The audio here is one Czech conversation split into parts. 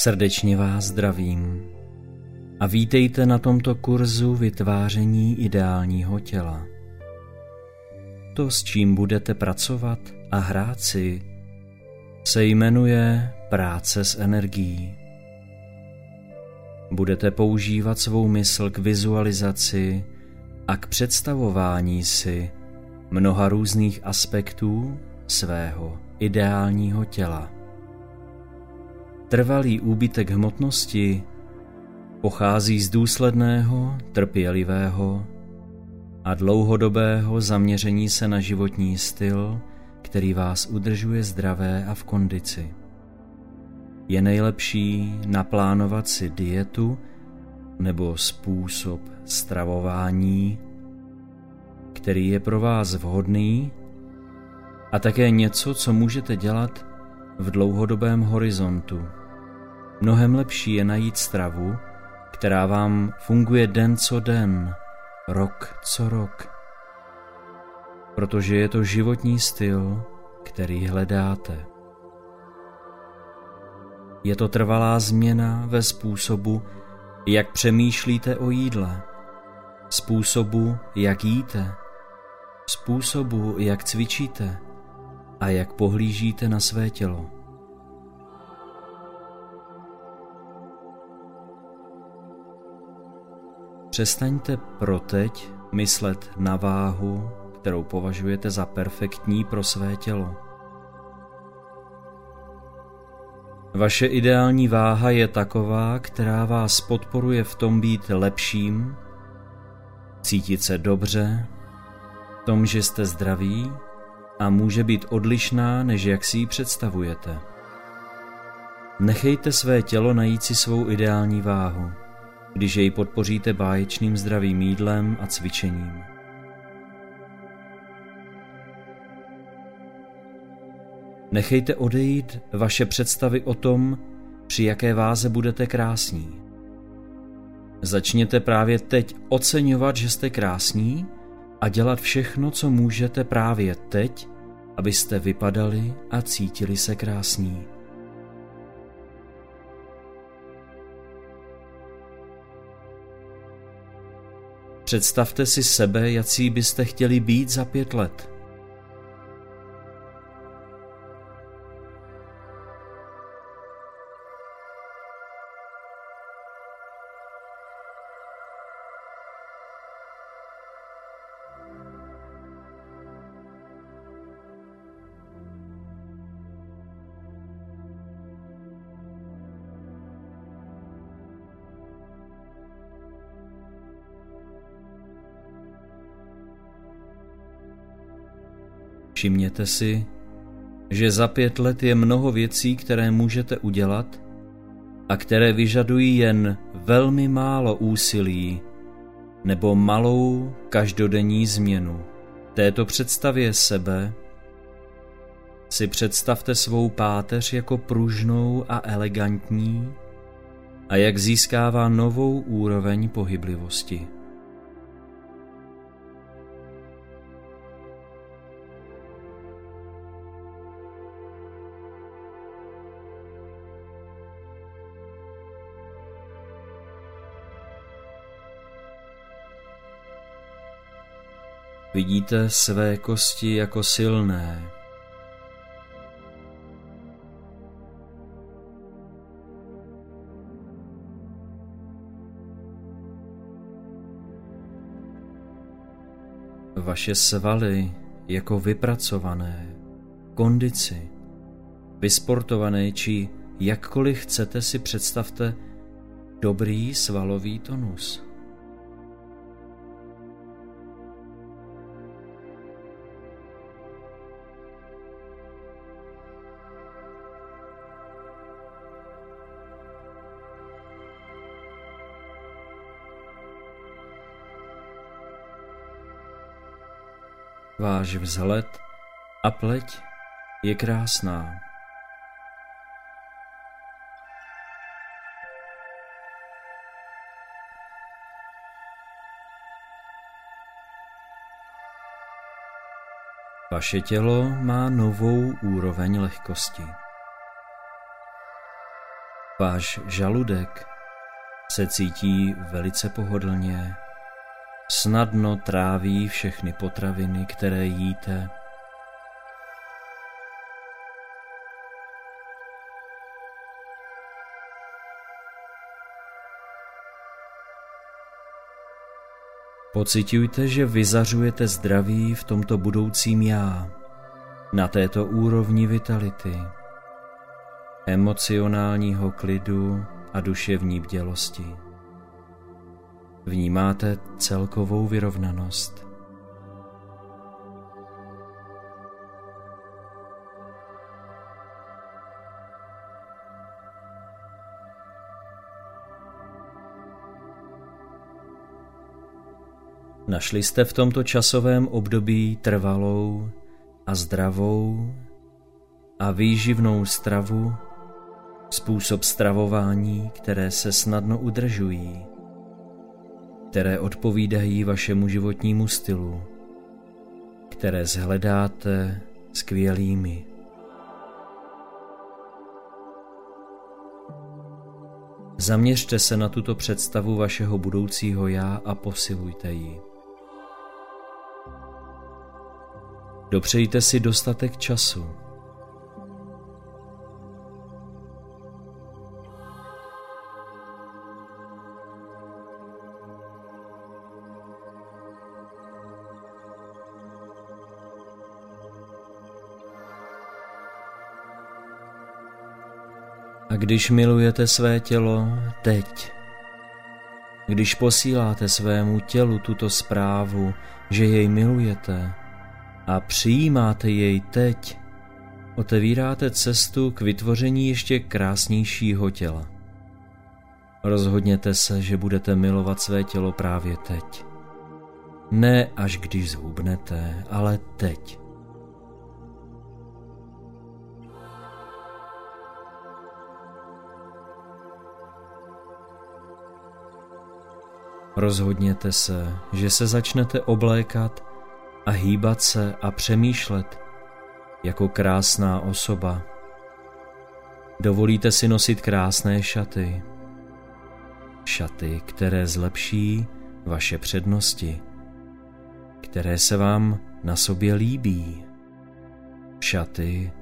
Srdečně vás zdravím a vítejte na tomto kurzu vytváření ideálního těla. To, s čím budete pracovat a hrát si, se jmenuje práce s energií. Budete používat svou mysl k vizualizaci a k představování si mnoha různých aspektů svého ideálního těla. Trvalý úbytek hmotnosti pochází z důsledného, trpělivého a dlouhodobého zaměření se na životní styl, který vás udržuje zdravé a v kondici. Je nejlepší naplánovat si dietu nebo způsob stravování, který je pro vás vhodný a také něco, co můžete dělat v dlouhodobém horizontu. Mnohem lepší je najít stravu, která vám funguje den co den, rok co rok. Protože je to životní styl, který hledáte. Je to trvalá změna ve způsobu, jak přemýšlíte o jídle, způsobu, jak jíte, způsobu, jak cvičíte a jak pohlížíte na své tělo. Přestaňte pro teď myslet na váhu, kterou považujete za perfektní pro své tělo. Vaše ideální váha je taková, která vás podporuje v tom být lepším, cítit se dobře, v tom, že jste zdraví a může být odlišná, než jak si ji představujete. Nechejte své tělo najít si svou ideální váhu, když jej podpoříte báječným zdravým jídlem a cvičením. Nechejte odejít vaše představy o tom, při jaké váze budete krásní. Začněte právě teď oceňovat, že jste krásní a dělat všechno, co můžete právě teď, abyste vypadali a cítili se krásní. Představte si sebe, jací byste chtěli být za pět let. Všimněte si, že za pět let je mnoho věcí, které můžete udělat a které vyžadují jen velmi málo úsilí nebo malou každodenní změnu. Této představě sebe si představte svou páteř jako pružnou a elegantní a jak získává novou úroveň pohyblivosti. Vidíte své kosti jako silné. Vaše svaly jako vypracované, kondici, vysportované či jakkoliv chcete si představte dobrý svalový tonus. Váš vzhled a pleť je krásná. Vaše tělo má novou úroveň lehkosti. Váš žaludek se cítí velice pohodlně, snadno tráví všechny potraviny, které jíte. Pocitujte, že vyzařujete zdraví v tomto budoucím já, na této úrovni vitality, emocionálního klidu a duševní bdělosti. Vnímáte celkovou vyrovnanost. Našli jste v tomto časovém období trvalou a zdravou a výživnou stravu, způsob stravování, které se snadno udržují, které odpovídají vašemu životnímu stylu, které zhledáte skvělými. Zaměřte se na tuto představu vašeho budoucího já a posilujte ji. Dopřejte si dostatek času. A když milujete své tělo teď, když posíláte svému tělu tuto zprávu, že jej milujete, a přijímáte jej teď, otevíráte cestu k vytvoření ještě krásnějšího těla. Rozhodněte se, že budete milovat své tělo právě teď. Ne až když zhubnete, ale teď. Rozhodněte se, že se začnete oblékat a hýbat se a přemýšlet jako krásná osoba. Dovolíte si nosit krásné šaty. Šaty, které zlepší vaše přednosti, které se vám na sobě líbí. Šaty,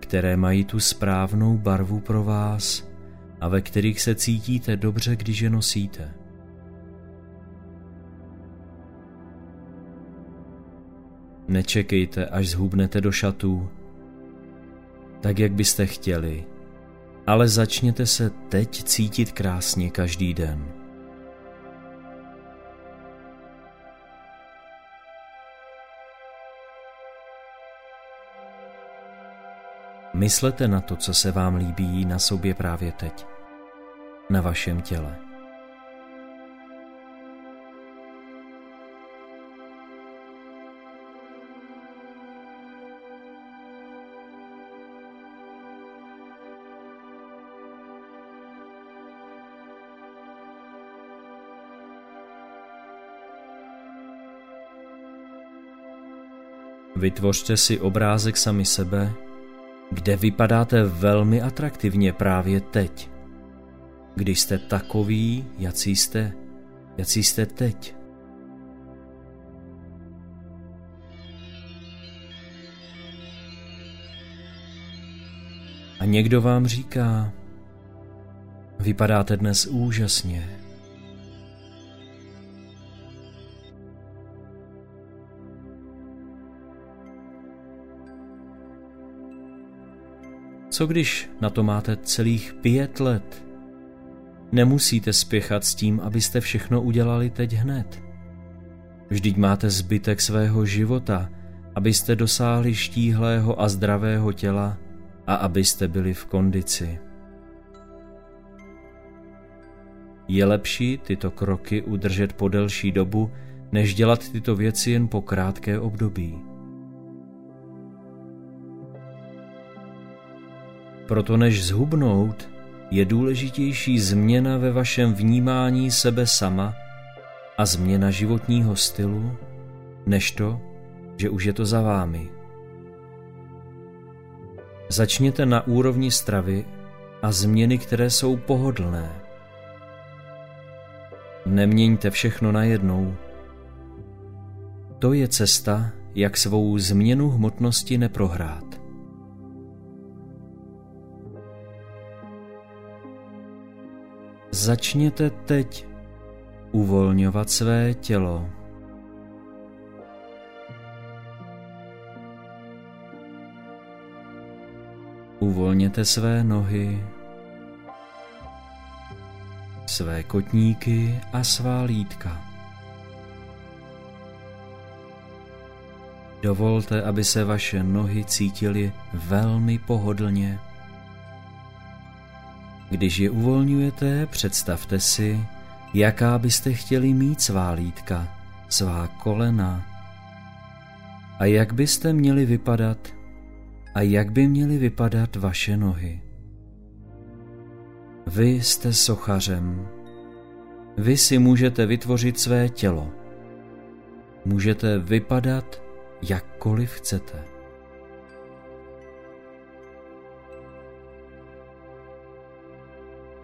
které mají tu správnou barvu pro vás a ve kterých se cítíte dobře, když je nosíte. Nečekejte, až zhubnete do šatů, tak jak byste chtěli, ale začněte se teď cítit krásně každý den. Myslete na to, co se vám líbí na sobě právě teď, na vašem těle. Vytvořte si obrázek sami sebe, kde vypadáte velmi atraktivně právě teď, když jste takový, jací jste, jací jste teď. A někdo vám říká, vypadáte dnes úžasně, Co když na to máte celých pět let? Nemusíte spěchat s tím, abyste všechno udělali teď hned. Vždyť máte zbytek svého života, abyste dosáhli štíhlého a zdravého těla a abyste byli v kondici. Je lepší tyto kroky udržet po delší dobu, než dělat tyto věci jen po krátké období. Proto než zhubnout, je důležitější změna ve vašem vnímání sebe sama a změna životního stylu, než to, že už je to za vámi. Začněte na úrovni stravy a změny, které jsou pohodlné. Neměňte všechno najednou. To je cesta, jak svou změnu hmotnosti neprohrát. Začněte teď uvolňovat své tělo. Uvolněte své nohy, své kotníky a svá lítka. Dovolte, aby se vaše nohy cítily velmi pohodlně. Když je uvolňujete, představte si, jaká byste chtěli mít svá lítka, svá kolena a jak byste měli vypadat a jak by měly vypadat vaše nohy. Vy jste sochařem. Vy si můžete vytvořit své tělo. Můžete vypadat jakkoliv chcete.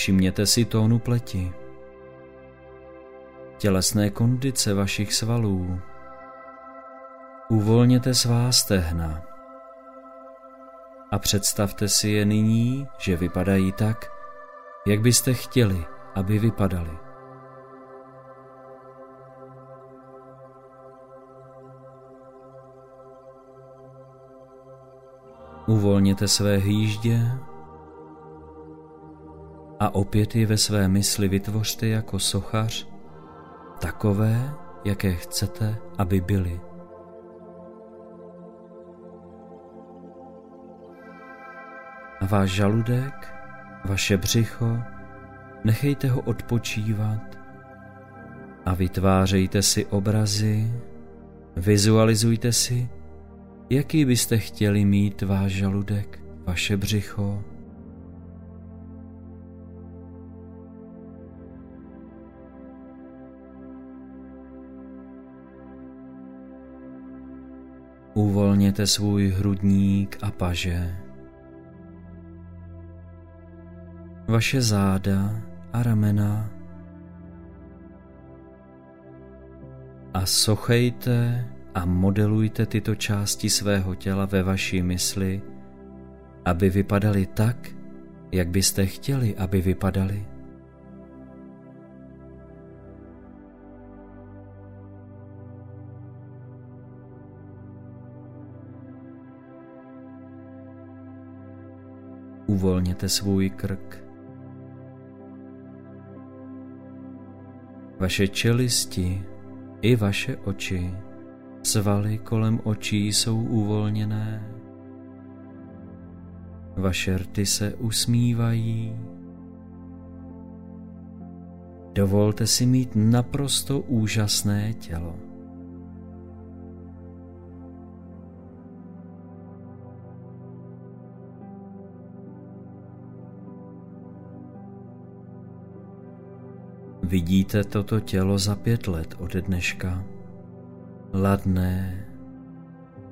Všimněte si tónu pleti, tělesné kondice vašich svalů. Uvolněte svá stehna a představte si je nyní, že vypadají tak, jak byste chtěli, aby vypadali. Uvolněte své hýždě a opět je ve své mysli vytvořte jako sochař takové, jaké chcete, aby byly. A váš žaludek, vaše břicho, nechejte ho odpočívat a vytvářejte si obrazy, vizualizujte si, jaký byste chtěli mít váš žaludek, vaše břicho. Uvolněte svůj hrudník a paže. Vaše záda a ramena. A sochejte a modelujte tyto části svého těla ve vaší mysli, aby vypadaly tak, jak byste chtěli, aby vypadaly. Uvolněte svůj krk. Vaše čelisti i vaše oči. Svaly kolem očí jsou uvolněné. Vaše rty se usmívají. Dovolte si mít naprosto úžasné tělo. Vidíte toto tělo za pět let od dneška ladné,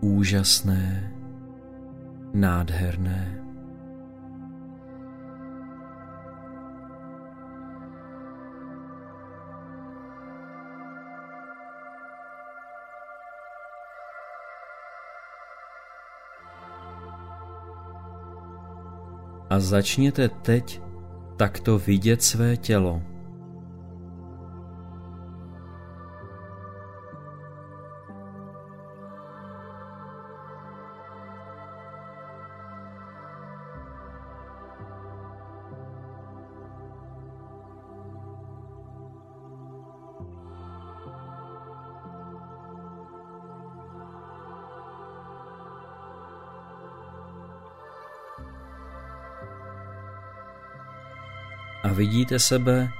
úžasné, nádherné. A začněte teď takto vidět své tělo. A vidíte sebe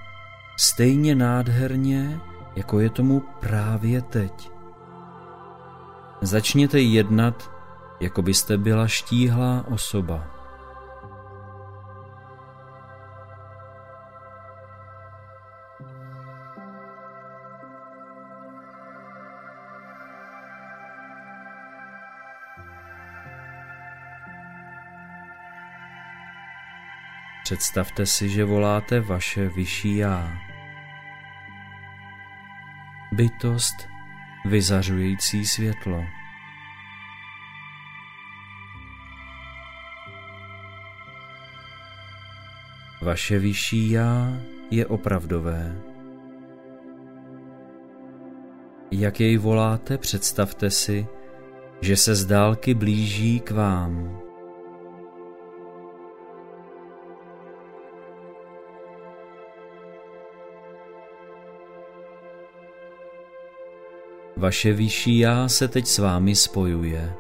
stejně nádherně, jako je tomu právě teď. Začněte jednat, jako byste byla štíhlá osoba. Představte si, že voláte vaše vyšší já. Bytost vyzařující světlo. Vaše vyšší já je opravdové. Jak jej voláte, představte si, že se z dálky blíží k vám. Vaše vyšší já se teď s vámi spojuje.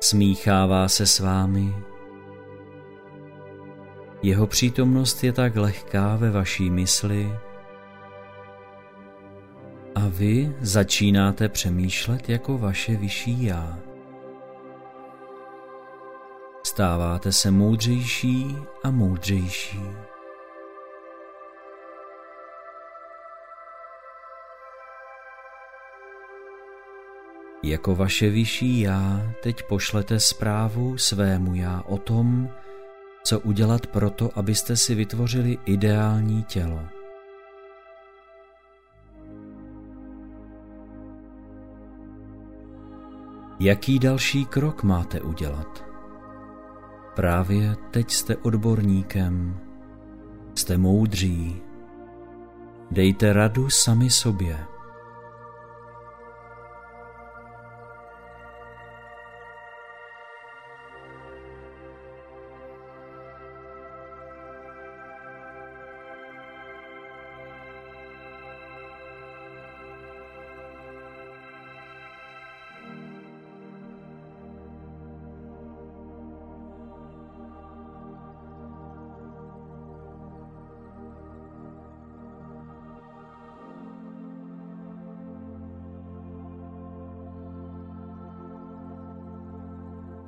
Smíchává se s vámi. Jeho přítomnost je tak lehká ve vaší mysli a vy začínáte přemýšlet jako vaše vyšší já. Stáváte se moudřejší a moudřejší. Jako vaše vyšší já teď pošlete zprávu svému já o tom, co udělat proto, abyste si vytvořili ideální tělo. Jaký další krok máte udělat? Právě teď jste odborníkem, jste moudří. Dejte radu sami sobě.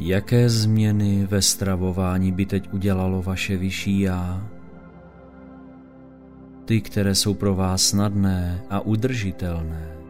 Jaké změny ve stravování by teď udělalo vaše vyšší já? Ty, které jsou pro vás snadné a udržitelné.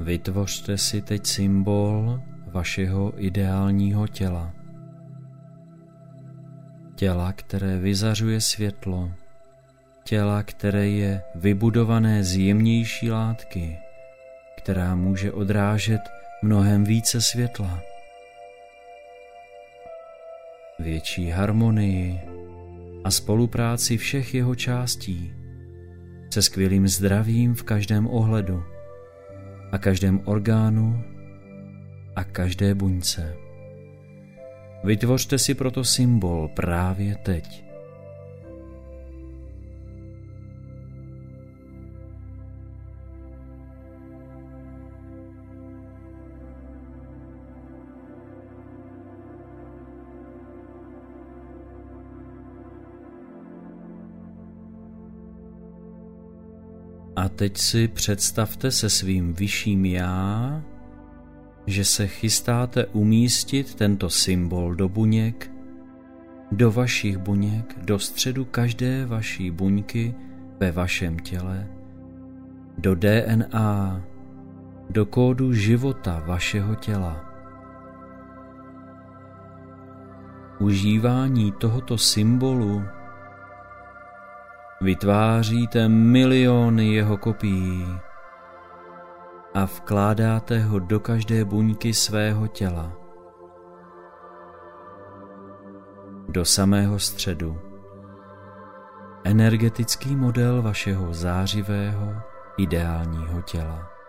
Vytvořte si teď symbol vašeho ideálního těla. Těla, které vyzařuje světlo. Těla, které je vybudované z jemnější látky, která může odrážet mnohem více světla. Větší harmonii a spolupráci všech jeho částí se skvělým zdravím v každém ohledu a každém orgánu a každé buňce. Vytvořte si proto symbol právě teď. A teď si představte se svým vyšším já, že se chystáte umístit tento symbol do buněk, do vašich buněk, do středu každé vaší buňky ve vašem těle, do DNA, do kódu života vašeho těla. Užívání tohoto symbolu Vytváříte miliony jeho kopií a vkládáte ho do každé buňky svého těla. Do samého středu. Energetický model vašeho zářivého ideálního těla.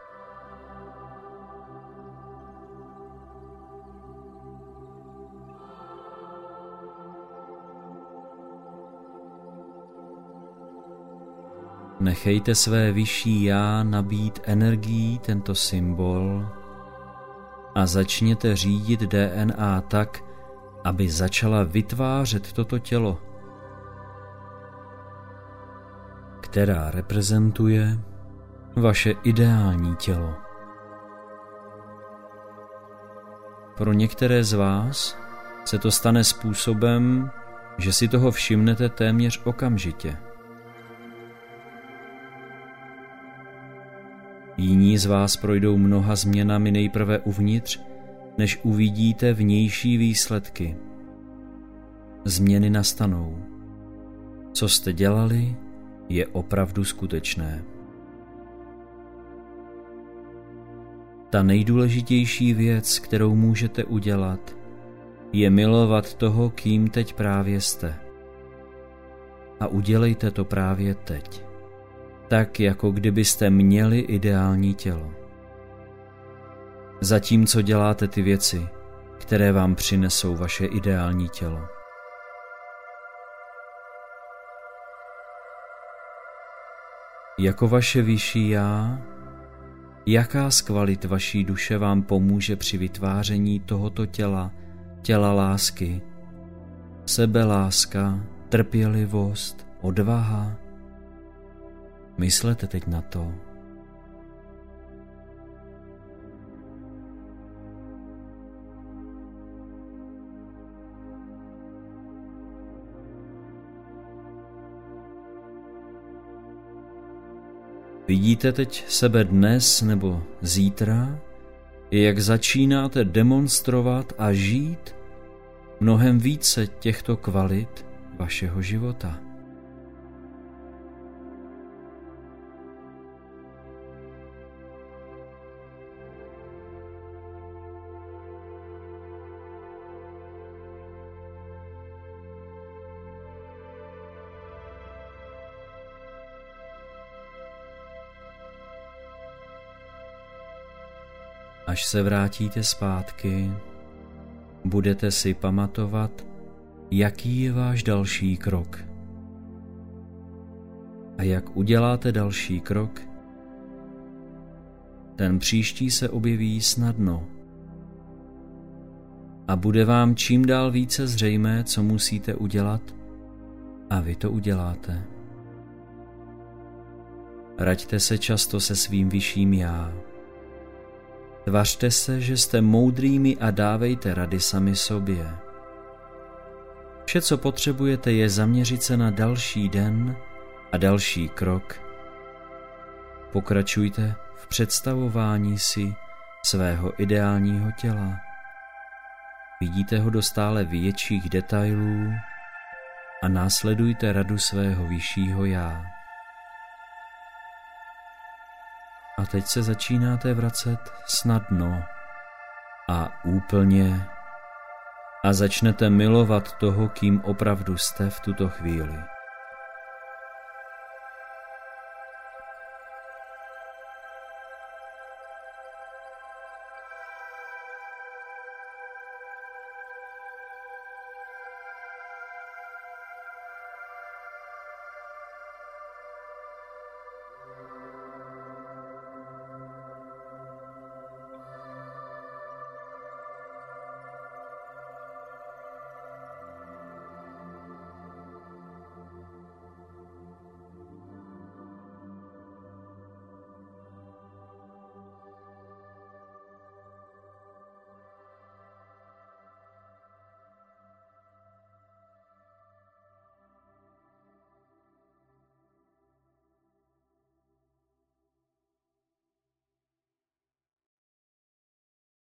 Nechejte své vyšší já nabít energií tento symbol a začněte řídit DNA tak, aby začala vytvářet toto tělo, která reprezentuje vaše ideální tělo. Pro některé z vás se to stane způsobem, že si toho všimnete téměř okamžitě. Jiní z vás projdou mnoha změnami nejprve uvnitř, než uvidíte vnější výsledky. Změny nastanou. Co jste dělali, je opravdu skutečné. Ta nejdůležitější věc, kterou můžete udělat, je milovat toho, kým teď právě jste. A udělejte to právě teď. Tak, jako kdybyste měli ideální tělo. Zatímco děláte ty věci, které vám přinesou vaše ideální tělo. Jako vaše vyšší já Jaká z kvalit vaší duše vám pomůže při vytváření tohoto těla, těla lásky? Sebeláska, trpělivost, odvaha? Myslete teď na to. Vidíte teď sebe dnes nebo zítra, jak začínáte demonstrovat a žít mnohem více těchto kvalit vašeho života. Až se vrátíte zpátky, budete si pamatovat, jaký je váš další krok. A jak uděláte další krok, ten příští se objeví snadno. A bude vám čím dál více zřejmé, co musíte udělat, a vy to uděláte. Raďte se často se svým vyšším já. Tvařte se, že jste moudrými a dávejte rady sami sobě. Vše, co potřebujete, je zaměřit se na další den a další krok. Pokračujte v představování si svého ideálního těla. Vidíte ho do stále větších detailů a následujte radu svého vyššího já. A teď se začínáte vracet snadno a úplně a začnete milovat toho, kým opravdu jste v tuto chvíli.